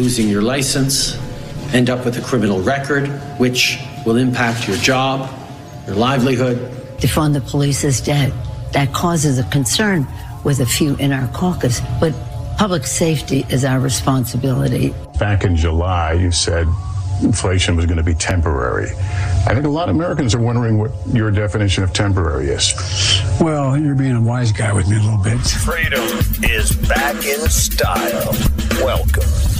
end up losing your license, end up with a criminal record, which will impact your job, your livelihood. Defund the police is dead. That causes a concern with a few in our caucus, but public safety is our responsibility. Back in July, you said inflation was going to be temporary. I think a lot of Americans are wondering what your definition of temporary is. Well, you're being a wise guy with me a little bit. Freedom is back in style. Welcome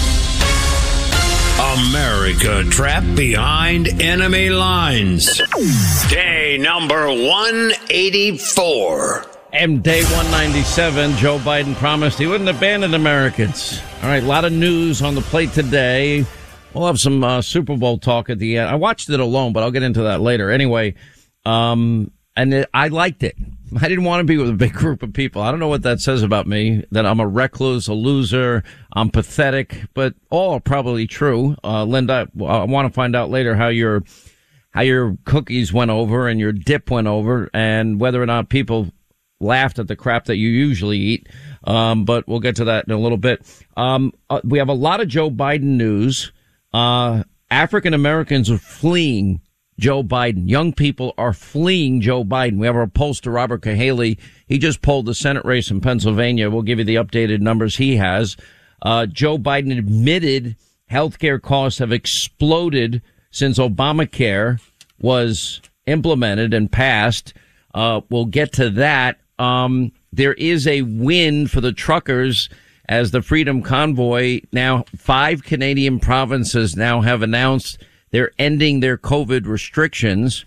America trapped behind enemy lines. Day number 184. And day 197, Joe Biden promised he wouldn't abandon Americans. All right, a lot of news on the plate today. We'll have some uh, Super Bowl talk at the end. I watched it alone, but I'll get into that later. Anyway, um, and it, I liked it. I didn't want to be with a big group of people. I don't know what that says about me, that I'm a recluse, a loser, I'm pathetic, but all probably true. Uh, Linda, I want to find out later how your, how your cookies went over and your dip went over and whether or not people laughed at the crap that you usually eat. Um, but we'll get to that in a little bit. Um, uh, we have a lot of Joe Biden news. Uh, African Americans are fleeing Joe Biden. Young people are fleeing Joe Biden. We have our pollster, Robert Cahaly. He just polled the Senate race in Pennsylvania. We'll give you the updated numbers he has. Uh, Joe Biden admitted healthcare costs have exploded since Obamacare was implemented and passed. Uh, we'll get to that. Um, there is a win for the truckers as the Freedom Convoy now five Canadian provinces now have announced they're ending their COVID restrictions.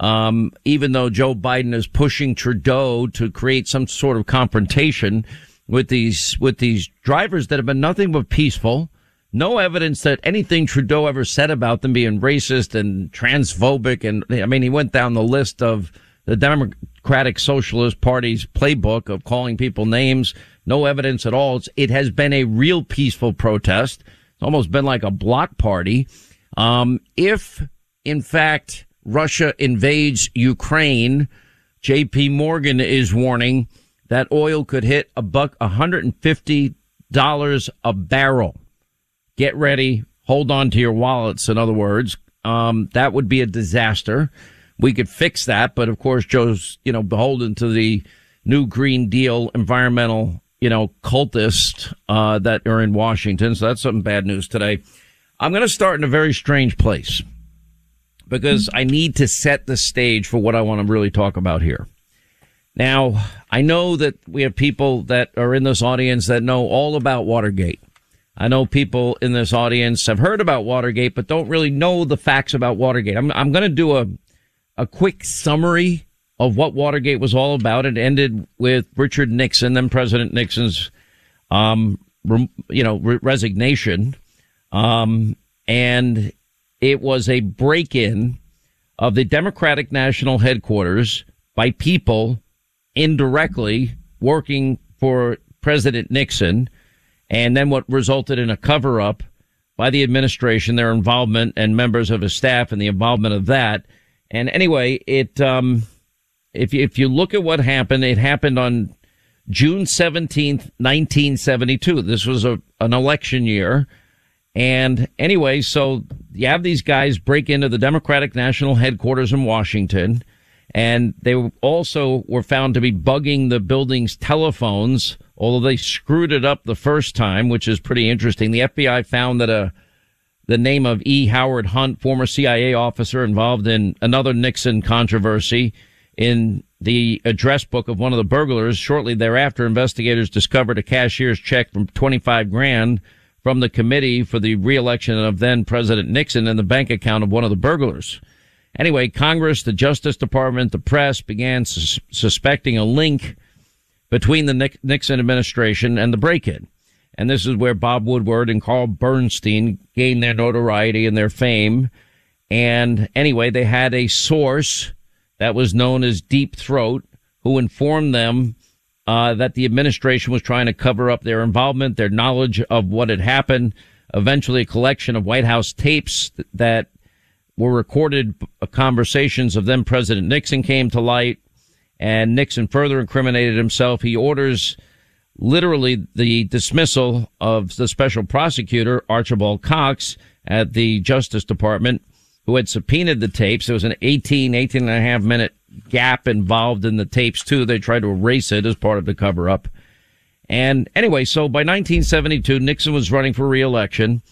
Um, even though Joe Biden is pushing Trudeau to create some sort of confrontation with these, with these drivers that have been nothing but peaceful. No evidence that anything Trudeau ever said about them being racist and transphobic. And I mean, he went down the list of the Democratic Socialist Party's playbook of calling people names. No evidence at all. It's, it has been a real peaceful protest. It's almost been like a block party. Um, if in fact Russia invades Ukraine, JP Morgan is warning that oil could hit a buck, $150 a barrel. Get ready. Hold on to your wallets. In other words, um, that would be a disaster. We could fix that, but of course, Joe's, you know, beholden to the new Green Deal environmental, you know, cultists, uh, that are in Washington. So that's some bad news today. I'm going to start in a very strange place because I need to set the stage for what I want to really talk about here. Now, I know that we have people that are in this audience that know all about Watergate. I know people in this audience have heard about Watergate, but don't really know the facts about Watergate. I'm, I'm going to do a, a quick summary of what Watergate was all about. It ended with Richard Nixon, then President Nixon's, um, you know, re- resignation. Um, and it was a break in of the Democratic National Headquarters by people indirectly working for President Nixon. And then what resulted in a cover up by the administration, their involvement and members of his staff and the involvement of that. And anyway, it, um, if you, if you look at what happened, it happened on June 17th, 1972. This was a, an election year. And anyway, so you have these guys break into the Democratic National Headquarters in Washington, and they also were found to be bugging the building's telephones, although they screwed it up the first time, which is pretty interesting. The FBI found that a uh, the name of E. Howard Hunt, former CIA officer involved in another Nixon controversy, in the address book of one of the burglars. Shortly thereafter, investigators discovered a cashier's check from 25 grand from the committee for the reelection of then President Nixon and the bank account of one of the burglars. Anyway, Congress, the Justice Department, the press began suspecting a link between the Nixon administration and the break-in. And this is where Bob Woodward and Carl Bernstein gained their notoriety and their fame. And anyway, they had a source that was known as Deep Throat who informed them uh, that the administration was trying to cover up their involvement, their knowledge of what had happened. Eventually, a collection of White House tapes that were recorded uh, conversations of then President Nixon came to light, and Nixon further incriminated himself. He orders literally the dismissal of the special prosecutor, Archibald Cox, at the Justice Department, who had subpoenaed the tapes. It was an 18, 18 and a half minute gap involved in the tapes too. They tried to erase it as part of the cover up. And anyway, so by 1972, Nixon was running for reelection.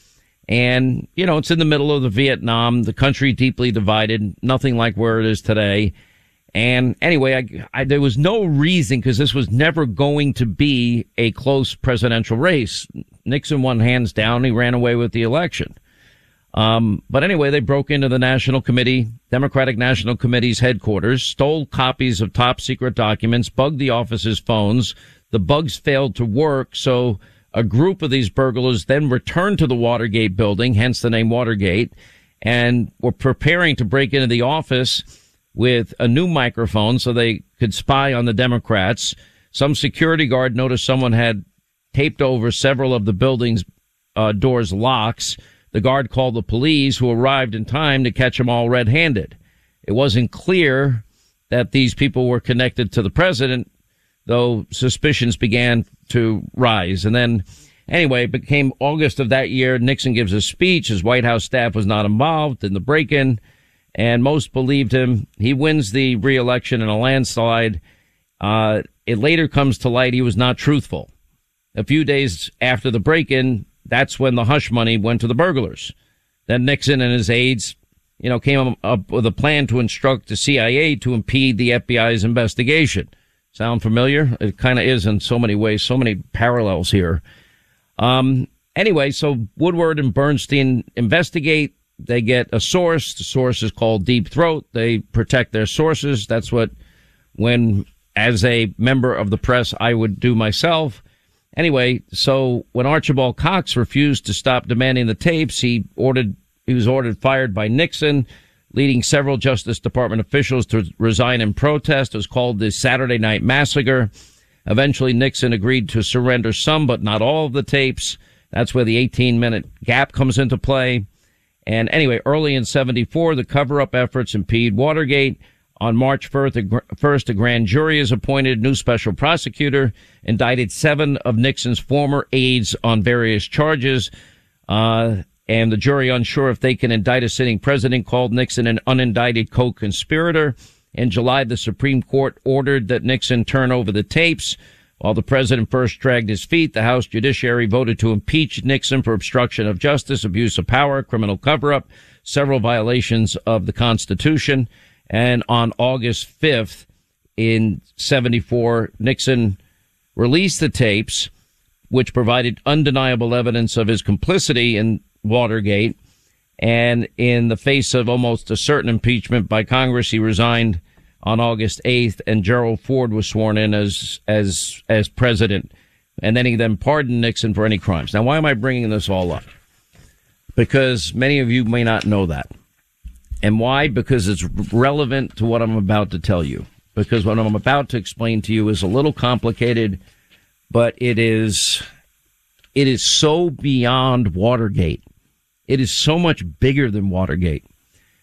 And, you know, it's in the middle of the Vietnam, the country deeply divided, nothing like where it is today. And anyway, I, I, there was no reason because this was never going to be a close presidential race. Nixon won hands down. He ran away with the election. Um, but anyway, they broke into the National Committee, Democratic National Committee's headquarters, stole copies of top secret documents, bugged the office's phones. The bugs failed to work, so a group of these burglars then returned to the Watergate building, hence the name Watergate, and were preparing to break into the office with a new microphone so they could spy on the Democrats. Some security guard noticed someone had taped over several of the building's uh, doors locks. The guard called the police, who arrived in time to catch them all red-handed. It wasn't clear that these people were connected to the president, though suspicions began to rise. And then, anyway, it became August of that year. Nixon gives a speech. His White House staff was not involved in the break-in, and most believed him. He wins the reelection in a landslide. Uh, it later comes to light he was not truthful. A few days after the break-in, that's when the hush money went to the burglars. Then Nixon and his aides, you know, came up with a plan to instruct the CIA to impede the FBI's investigation. Sound familiar? It kind of is in so many ways, so many parallels here. Um, anyway, so Woodward and Bernstein investigate. They get a source. The source is called Deep Throat. They protect their sources. That's what, when, as a member of the press, I would do myself. Anyway, so when Archibald Cox refused to stop demanding the tapes, he ordered, he was ordered fired by Nixon, leading several Justice Department officials to resign in protest. It was called the Saturday Night Massacre. Eventually, Nixon agreed to surrender some, but not all of the tapes. That's where the 18 minute gap comes into play. And anyway, early in 74, the cover up efforts impede Watergate. On March 1st, a grand jury is appointed. New special prosecutor indicted seven of Nixon's former aides on various charges. Uh, and the jury, unsure if they can indict a sitting president, called Nixon an unindicted co-conspirator. In July, the Supreme Court ordered that Nixon turn over the tapes. While the president first dragged his feet, the House Judiciary voted to impeach Nixon for obstruction of justice, abuse of power, criminal cover-up, several violations of the Constitution. And on August 5th in 74, Nixon released the tapes, which provided undeniable evidence of his complicity in Watergate. And in the face of almost a certain impeachment by Congress, he resigned on August 8th and Gerald Ford was sworn in as, as, as president. And then he then pardoned Nixon for any crimes. Now, why am I bringing this all up? Because many of you may not know that. And why? Because it's relevant to what I'm about to tell you. Because what I'm about to explain to you is a little complicated, but it is, it is so beyond Watergate. It is so much bigger than Watergate.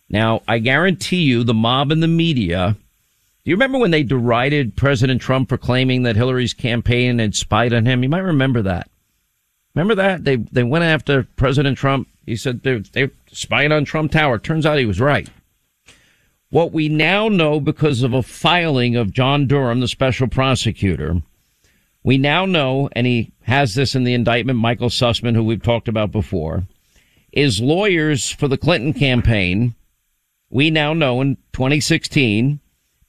Now, I guarantee you the mob and the media, do you remember when they derided President Trump for claiming that Hillary's campaign had spied on him? You might remember that. Remember that? They, they went after President Trump he said they're, they're spying on Trump Tower. Turns out he was right. What we now know because of a filing of John Durham, the special prosecutor, we now know, and he has this in the indictment, Michael Sussmann, who we've talked about before, is lawyers for the Clinton campaign, we now know in 2016,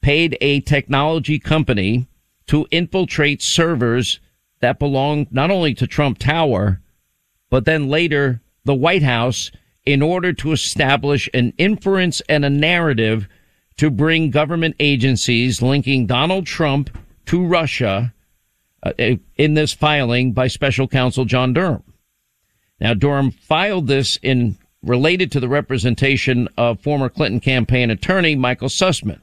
paid a technology company to infiltrate servers that belonged not only to Trump Tower, but then later the White House in order to establish an inference and a narrative to bring government agencies linking Donald Trump to Russia uh, in this filing by special counsel John Durham. Now, Durham filed this in related to the representation of former Clinton campaign attorney Michael Sussmann.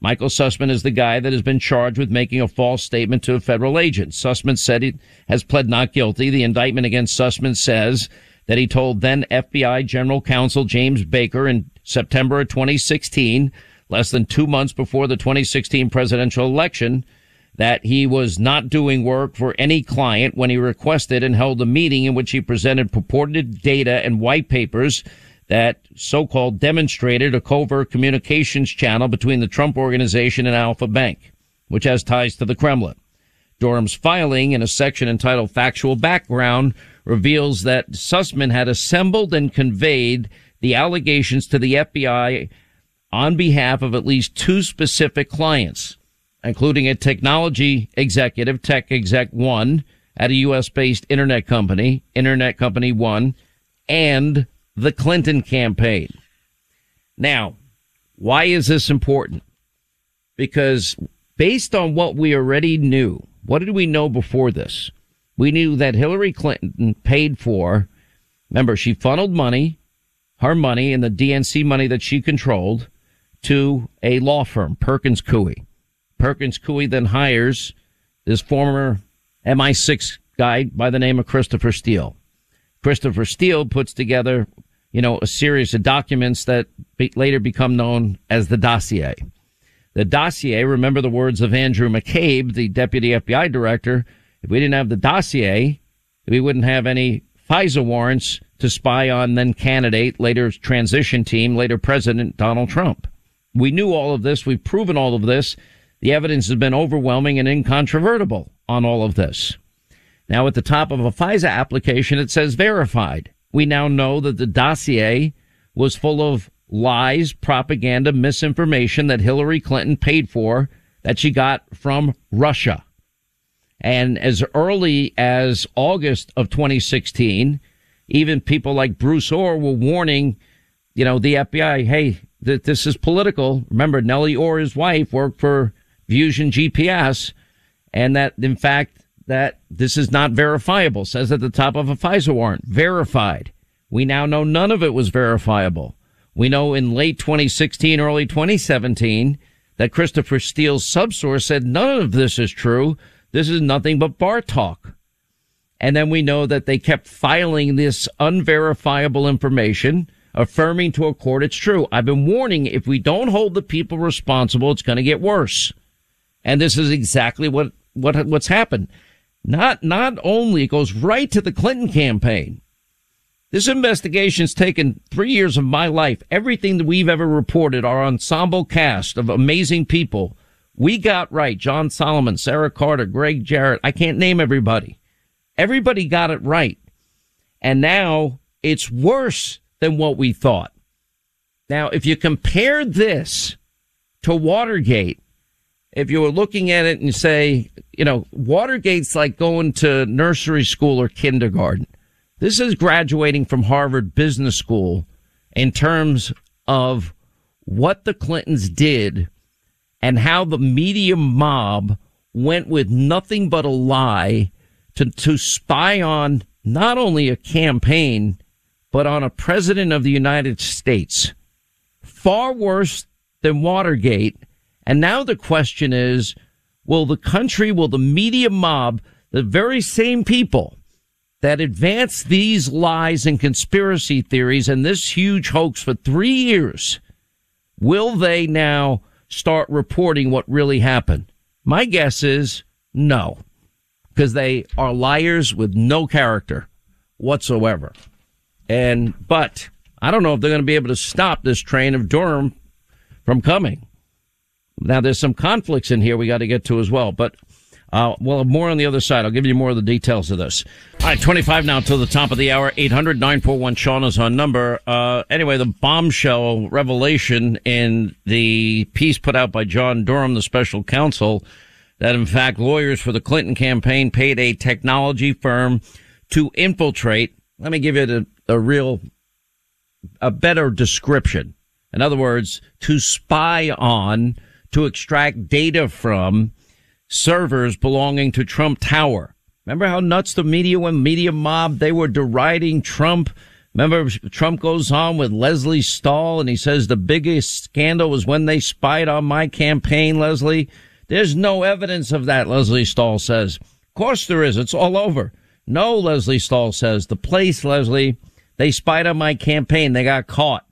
Michael Sussmann is the guy that has been charged with making a false statement to a federal agent. Sussmann said he has pled not guilty. The indictment against Sussmann says that he told then FBI General Counsel James Baker in September of 2016, less than two months before the 2016 presidential election, that he was not doing work for any client when he requested and held a meeting in which he presented purported data and white papers that so-called demonstrated a covert communications channel between the Trump organization and Alfa Bank, which has ties to the Kremlin. Durham's filing in a section entitled Factual Background reveals that Sussmann had assembled and conveyed the allegations to the FBI on behalf of at least two specific clients including a technology executive, Tech Exec One, at a U.S. based internet company, Internet Company One, and the Clinton campaign. Now, why is this important? Because based on what we already knew, what did we know before this? We knew that Hillary Clinton paid for, remember, she funneled money, her money and the DNC money that she controlled to a law firm, Perkins Coie. Perkins Coie then hires this former MI6 guy by the name of Christopher Steele. Christopher Steele puts together, you know, a series of documents that be, later become known as the dossier. The dossier, remember the words of Andrew McCabe, the deputy FBI director, if we didn't have the dossier, we wouldn't have any FISA warrants to spy on then candidate, later transition team, later President Donald Trump. We knew all of this. We've proven all of this. The evidence has been overwhelming and incontrovertible on all of this. Now, at the top of a FISA application, it says verified. We now know that the dossier was full of lies, propaganda, misinformation that Hillary Clinton paid for that she got from Russia. And as early as August of 2016, even people like Bruce Ohr were warning, you know, the FBI, hey, that this is political. Remember, Nellie Ohr, his wife, worked for Fusion GPS, and that in fact that this is not verifiable. Says at the top of a FISA warrant, verified. We now know none of it was verifiable. We know in late 2016, early 2017, that Christopher Steele's subsource said none of this is true. This is nothing but bar talk. And then we know that they kept filing this unverifiable information, affirming to a court it's true. I've been warning if we don't hold the people responsible, it's going to get worse. And this is exactly what, what, what's happened. Not, not only it goes right to the Clinton campaign. This investigation's taken three years of my life. Everything that we've ever reported, our ensemble cast of amazing people, we got right. John Solomon, Sarah Carter, Greg Jarrett. I can't name everybody. Everybody got it right. And now it's worse than what we thought. Now, if you compare this to Watergate, if you were looking at it and say, you know, Watergate's like going to nursery school or kindergarten. This is graduating from Harvard Business School in terms of what the Clintons did and how the media mob went with nothing but a lie to, to spy on not only a campaign, but on a president of the United States. Far worse than Watergate and now the question is, will the country, will the media mob, the very same people that advanced these lies and conspiracy theories and this huge hoax for three years, will they now start reporting what really happened? My guess is no, because they are liars with no character whatsoever. And, but I don't know if they're going to be able to stop this train of Durham from coming. Now, there's some conflicts in here we got to get to as well, but uh, well, more on the other side. I'll give you more of the details of this. All right, 25 now to the top of the hour. 800 941 Sean is on number. Uh, anyway, the bombshell revelation in the piece put out by John Durham, the special counsel, that in fact lawyers for the Clinton campaign paid a technology firm to infiltrate. Let me give you a, a real, a better description. In other words, to spy on to extract data from servers belonging to Trump Tower. Remember how nuts the media went? Media mob, they were deriding Trump. Remember Trump goes on with Lesley Stahl and he says the biggest scandal was when they spied on my campaign, Lesley. There's no evidence of that, Lesley Stahl says. Of course there is. It's all over. No, Lesley Stahl says. The place, Lesley, they spied on my campaign. They got caught.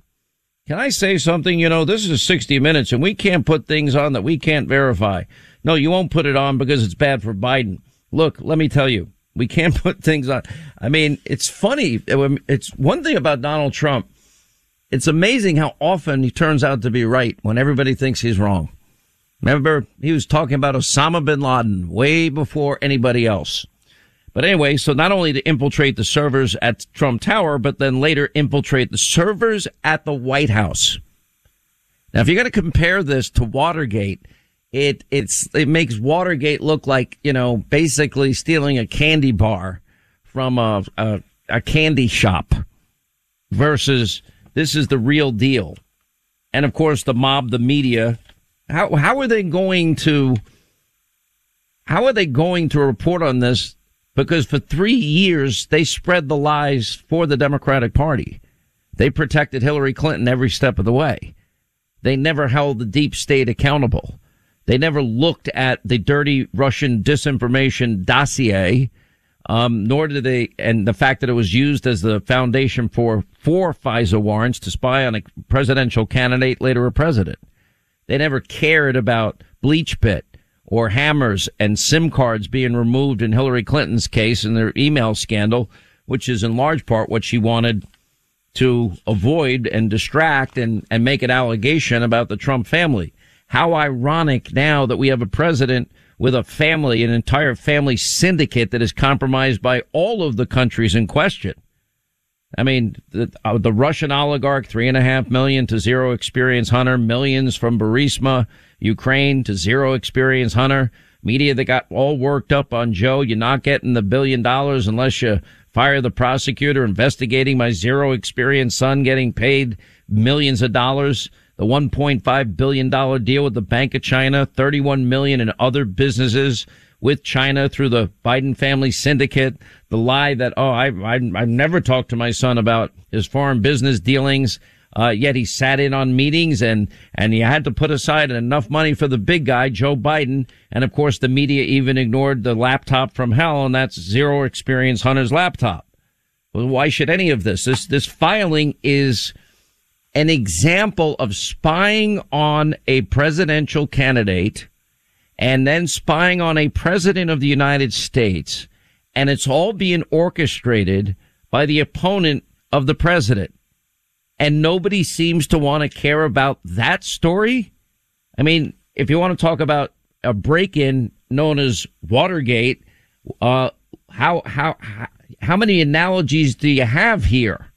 Can I say something? You know, this is 60 minutes and we can't put things on that we can't verify. No, you won't put it on because it's bad for Biden. Look, let me tell you, we can't put things on. I mean, it's funny. Um, it's one thing about Donald Trump. It's amazing how often he turns out to be right when everybody thinks he's wrong. Remember, he was talking about Osama bin Laden way before anybody else. But anyway, so not only to infiltrate the servers at Trump Tower, but then later infiltrate the servers at the White House. Now, if you're going to compare this to Watergate, it it's it makes Watergate look like you know basically stealing a candy bar from a a, a candy shop versus this is the real deal. And of course, the mob, the media, how how are they going to how are they going to report on this? Because for three years they spread the lies for the Democratic Party. They protected Hillary Clinton every step of the way. They never held the deep state accountable. They never looked at the dirty Russian disinformation dossier, um, nor did they, and the fact that it was used as the foundation for four FISA warrants to spy on a presidential candidate, later a president. They never cared about BleachBit or hammers and SIM cards being removed in Hillary Clinton's case in their email scandal, which is in large part what she wanted to avoid and distract and, and make an allegation about the Trump family. How ironic now that we have a president with a family, an entire family syndicate that is compromised by all of the countries in question. I mean, the, uh, the Russian oligarch, three and a half million to zero experience hunter, millions from Burisma, Ukraine to zero experience hunter, media that got all worked up on Joe. You're not getting the billion dollars unless you fire the prosecutor investigating my zero experience son getting paid millions of dollars the $1.5 billion deal with the Bank of China, 31 million in other businesses with China through the Biden family syndicate, the lie that, oh, I, I, I've never talked to my son about his foreign business dealings. Uh, yet he sat in on meetings and, and he had to put aside enough money for the big guy, Joe Biden. And of course, the media even ignored the laptop from hell, and that's zero experience Hunter's laptop. Well, why should any of this? This, this filing is, an example of spying on a presidential candidate and then spying on a president of the United States. And it's all being orchestrated by the opponent of the president. And nobody seems to want to care about that story. I mean, if you want to talk about a break-in known as Watergate, uh, how, how, how many analogies do you have here?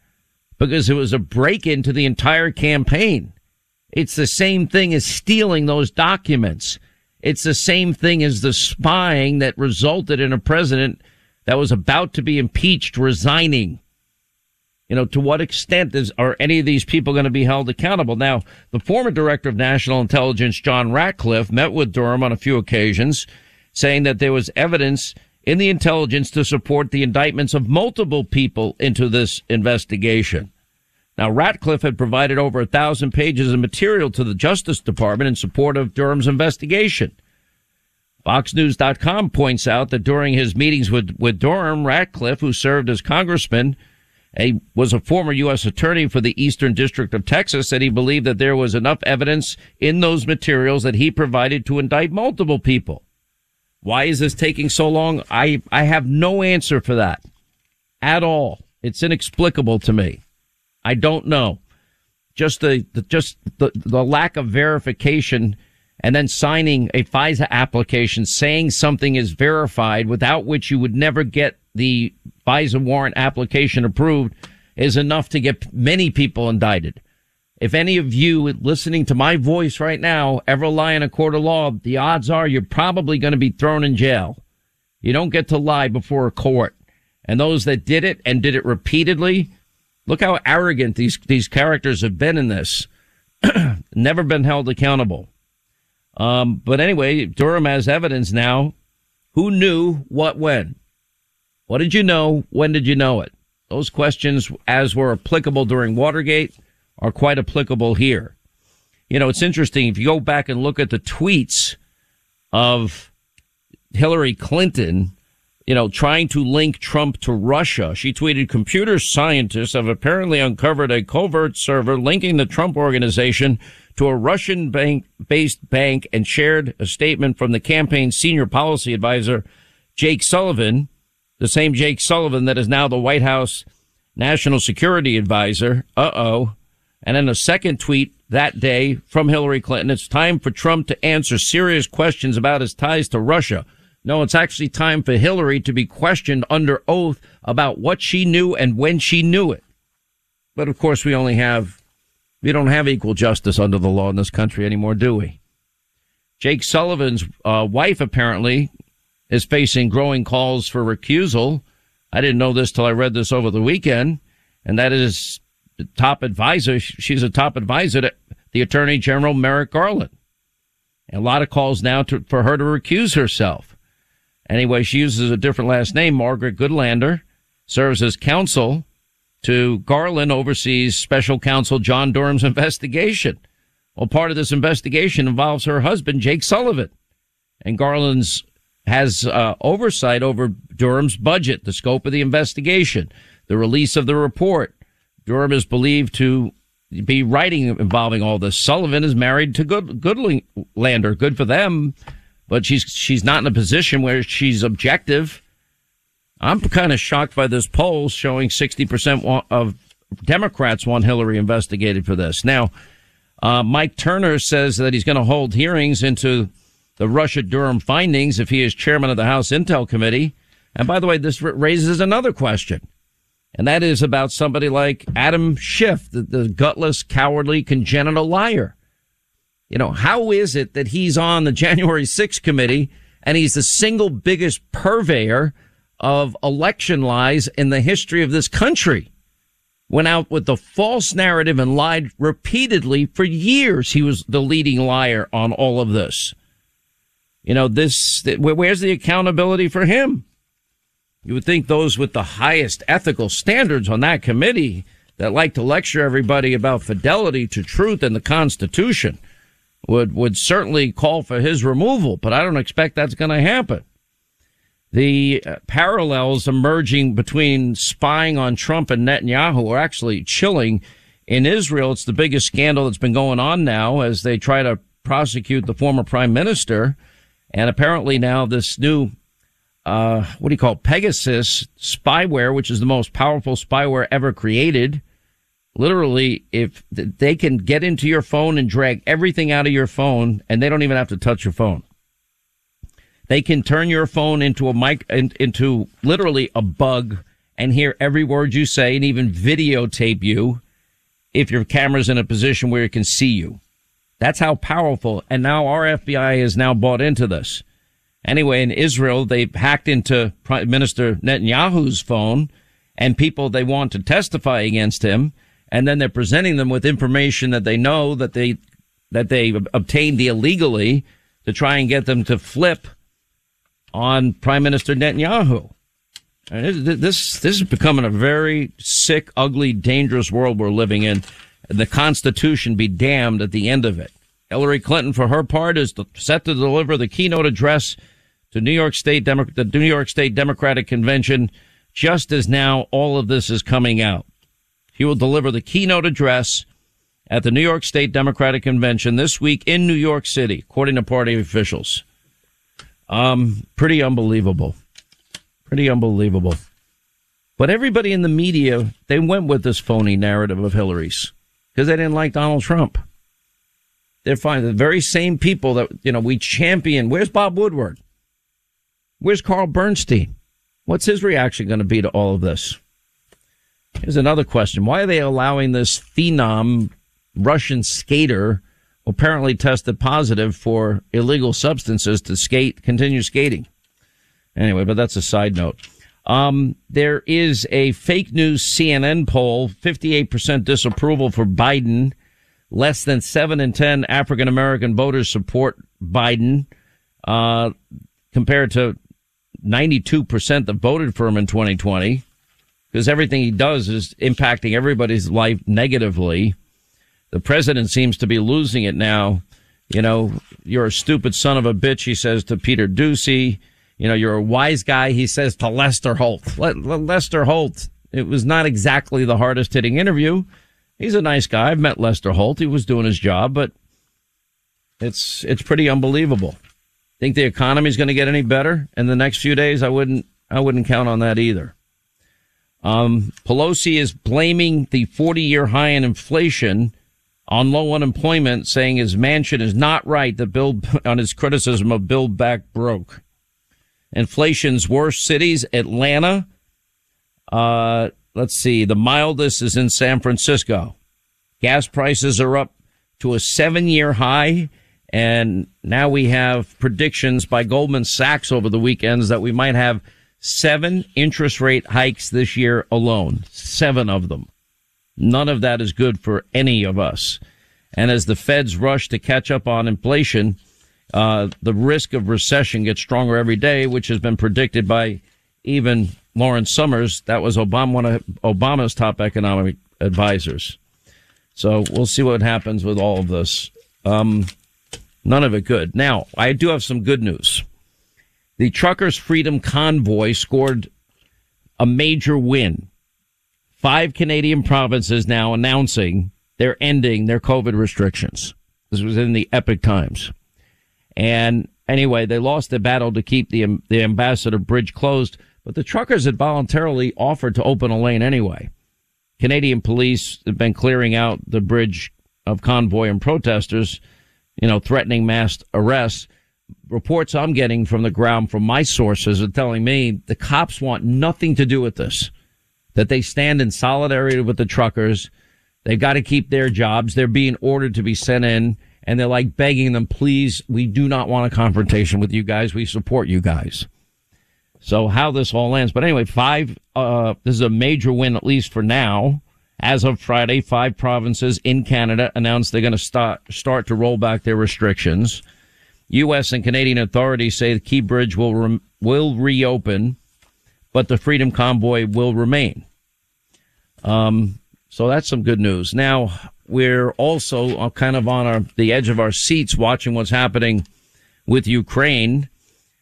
Because it was a break into the entire campaign. It's the same thing as stealing those documents. It's the same thing as the spying that resulted in a president that was about to be impeached resigning. You know, to what extent is, are any of these people going to be held accountable? Now, the former director of national intelligence, John Ratcliffe, met with Durham on a few occasions, saying that there was evidence in the intelligence to support the indictments of multiple people into this investigation. Now, Ratcliffe had provided over a thousand pages of material to the Justice Department in support of Durham's investigation. FoxNews.com points out that during his meetings with, with Durham, Ratcliffe, who served as congressman, a, was a former U.S. attorney for the Eastern District of Texas, said he believed that there was enough evidence in those materials that he provided to indict multiple people. Why is this taking so long? I, I have no answer for that at all. It's inexplicable to me. I don't know. Just the, the just the, the lack of verification and then signing a FISA application saying something is verified without which you would never get the FISA warrant application approved is enough to get many people indicted. If any of you listening to my voice right now ever lie in a court of law, the odds are you're probably going to be thrown in jail. You don't get to lie before a court. And those that did it and did it repeatedly Look how arrogant these, these characters have been in this. Never been held accountable. Um, but anyway, Durham has evidence now. Who knew what when? What did you know? When did you know it? Those questions, as were applicable during Watergate, are quite applicable here. You know, it's interesting. If you go back and look at the tweets of Hillary Clinton, you know, trying to link Trump to Russia. She tweeted, computer scientists have apparently uncovered a covert server linking the Trump organization to a Russian bank based bank and shared a statement from the campaign's senior policy advisor, Jake Sullivan, the same Jake Sullivan that is now the White House national security advisor. Uh oh. And then a second tweet that day from Hillary Clinton. It's time for Trump to answer serious questions about his ties to Russia. No, it's actually time for Hillary to be questioned under oath about what she knew and when she knew it. But of course, we only have, we don't have equal justice under the law in this country anymore, do we? Jake Sullivan's uh, wife apparently is facing growing calls for recusal. I didn't know this till I read this over the weekend, and that is top advisor. She's a top advisor to the Attorney General Merrick Garland. And a lot of calls now to, for her to recuse herself. Anyway, she uses a different last name. Margaret Goodlander serves as counsel to Garland, oversees special counsel John Durham's investigation. Well, part of this investigation involves her husband, Jake Sullivan. And Garland's has uh, oversight over Durham's budget, the scope of the investigation, the release of the report. Durham is believed to be writing involving all this. Sullivan is married to Good Goodlander. Good for them, but she's she's not in a position where she's objective. I'm kind of shocked by this poll showing 60% of Democrats want Hillary investigated for this. Now, uh, Mike Turner says that he's going to hold hearings into the Russia Durham findings if he is chairman of the House Intel Committee. And by the way, this raises another question. And that is about somebody like Adam Schiff, the, the gutless, cowardly, congenital liar. You know, how is it that he's on the January 6th committee and he's the single biggest purveyor of election lies in the history of this country? Went out with the false narrative and lied repeatedly for years. He was the leading liar on all of this. You know, this, where's the accountability for him? You would think those with the highest ethical standards on that committee that like to lecture everybody about fidelity to truth and the Constitution would, would certainly call for his removal, but I don't expect that's going to happen. The uh, parallels emerging between spying on Trump and Netanyahu are actually chilling. In Israel, it's the biggest scandal that's been going on now as they try to prosecute the former prime minister. And apparently now this new uh, what do you call it? Pegasus spyware, which is the most powerful spyware ever created. Literally, if they can get into your phone and drag everything out of your phone, and they don't even have to touch your phone. They can turn your phone into a mic, into literally a bug and hear every word you say and even videotape you if your camera's in a position where it can see you. That's how powerful. And now our FBI is now bought into this. Anyway, in Israel, they hacked into Prime Minister Netanyahu's phone and people they want to testify against him. And then they're presenting them with information that they know that they, that they obtained illegally to try and get them to flip on Prime Minister Netanyahu. Uh, and this, this is becoming a very sick, ugly, dangerous world we're living in. The Constitution be damned at the end of it. Hillary Clinton, for her part, is set to deliver the keynote address to New York State Demo- the New York State Democratic Convention just as now all of this is coming out. He will deliver the keynote address at the New York State Democratic Convention this week in New York City, according to party officials. Um, pretty unbelievable. Pretty unbelievable. But everybody in the media, they went with this phony narrative of Hillary's because they didn't like Donald Trump. They're fine. The very same people that, you know, we champion. Where's Bob Woodward? Where's Carl Bernstein? What's his reaction going to be to all of this? Here's another question. Why are they allowing this phenom Russian skater apparently tested positive for illegal substances to skate, continue skating? Anyway, but that's a side note. Um, there is a fake news CNN poll, 58% disapproval for Biden, Less than seven in 10 African American voters support Biden, uh, compared to 92% that voted for him in 2020 because everything he does is impacting everybody's life negatively. The president seems to be losing it now. You know, you're a stupid son of a bitch, he says to Peter Doocy. You know, you're a wise guy, he says to Lester Holt. Le- Le- Lester Holt, it was not exactly the hardest hitting interview. He's a nice guy. I've met Lester Holt. He was doing his job, but it's, it's pretty unbelievable. Think the economy is going to get any better in the next few days? I wouldn't, I wouldn't count on that either. Um, Pelosi is blaming the 40 year high in inflation on low unemployment, saying his Manchin is not right to build on his criticism of Build Back Broke. Inflation's worst cities, Atlanta. Uh, let's see. The mildest is in San Francisco. Gas prices are up to a seven year high. And now we have predictions by Goldman Sachs over the weekends that we might have seven interest rate hikes this year alone. Seven of them. None of that is good for any of us. And as the feds rush to catch up on inflation, uh, the risk of recession gets stronger every day, which has been predicted by even Lawrence Summers. That was Obama, one of Obama's top economic advisors. So we'll see what happens with all of this. Um, none of it good. Now, I do have some good news. The Truckers Freedom Convoy scored a major win. Five Canadian provinces now announcing they're ending their COVID restrictions. This was in the Epoch Times. And anyway, they lost the battle to keep the, the Ambassador Bridge closed, but the truckers had voluntarily offered to open a lane anyway. Canadian police have been clearing out the bridge of convoy and protesters, you know, threatening mass arrests. Reports I'm getting from the ground from my sources are telling me the cops want nothing to do with this, that they stand in solidarity with the truckers. They've got to keep their jobs. They're being ordered to be sent in and they're like begging them, please, we do not want a confrontation with you guys. We support you guys. So how this all ends. But anyway, five, uh, this is a major win, at least for now. As of Friday, five provinces in Canada announced they're going to start, start to roll back their restrictions. U.S. and Canadian authorities say the Key Bridge will, re- will reopen, but the Freedom Convoy will remain. Um, so that's some good news. Now, we're also uh, kind of on our, the edge of our seats watching what's happening with Ukraine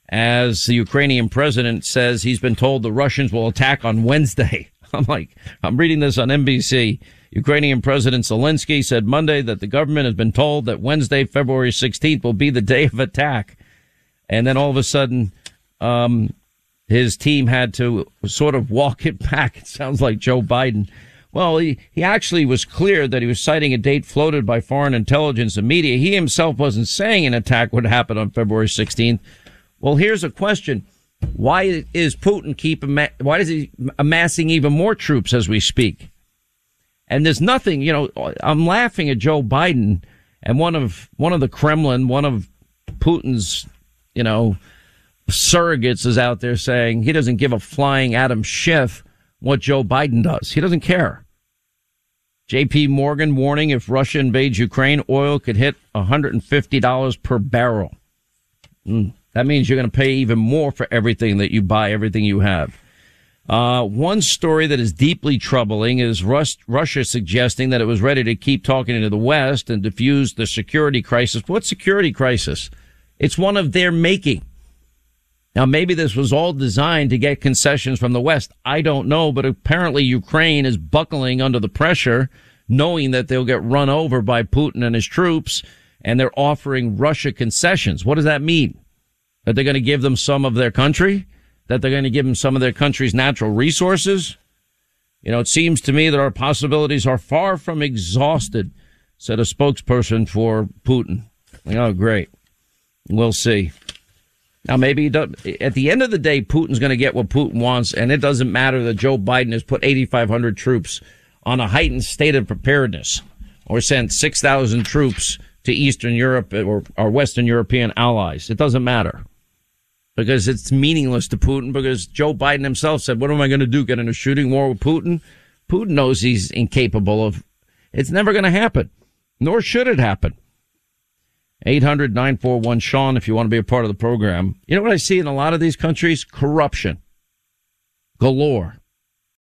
as the Ukrainian president says he's been told the Russians will attack on Wednesday. I'm like, I'm reading this on NBC. Ukrainian President Zelensky said Monday that the government has been told that Wednesday, February 16th will be the day of attack. And then all of a sudden, um, his team had to sort of walk it back. It sounds like Joe Biden. Well, he, he actually was clear that he was citing a date floated by foreign intelligence and media. He himself wasn't saying an attack would happen on February 16th. Well, here's a question. Why is Putin keep, why is he amassing even more troops as we speak? And there's nothing, you know, I'm laughing at Joe Biden and one of, one of the Kremlin, one of Putin's, you know, surrogates is out there saying he doesn't give a flying Adam Schiff what Joe Biden does. He doesn't care. JP Morgan warning if Russia invades Ukraine, oil could hit $150 per barrel. Mm, that means you're going to pay even more for everything that you buy, everything you have. Uh, one story that is deeply troubling is Rus- Russia suggesting that it was ready to keep talking to the West and diffuse the security crisis. What security crisis? It's one of their making. Now, maybe this was all designed to get concessions from the West. I don't know, but apparently Ukraine is buckling under the pressure, knowing that they'll get run over by Putin and his troops, and they're offering Russia concessions. What does that mean? That they're going to give them some of their country? That they're going to give them some of their country's natural resources? You know, it seems to me that our possibilities are far from exhausted, said a spokesperson for Putin. Oh, great. We'll see. Now, maybe at the end of the day, Putin's going to get what Putin wants, and it doesn't matter that Joe Biden has put 8,500 troops on a heightened state of preparedness or sent 6,000 troops to Eastern Europe or, or Western European allies. It doesn't matter because it's meaningless to Putin because Joe Biden himself said, what am I going to do? Get in a shooting war with Putin? Putin knows he's incapable of, it's never going to happen, nor should it happen. 800 941 Sean, if you want to be a part of the program. You know what I see in a lot of these countries? Corruption galore.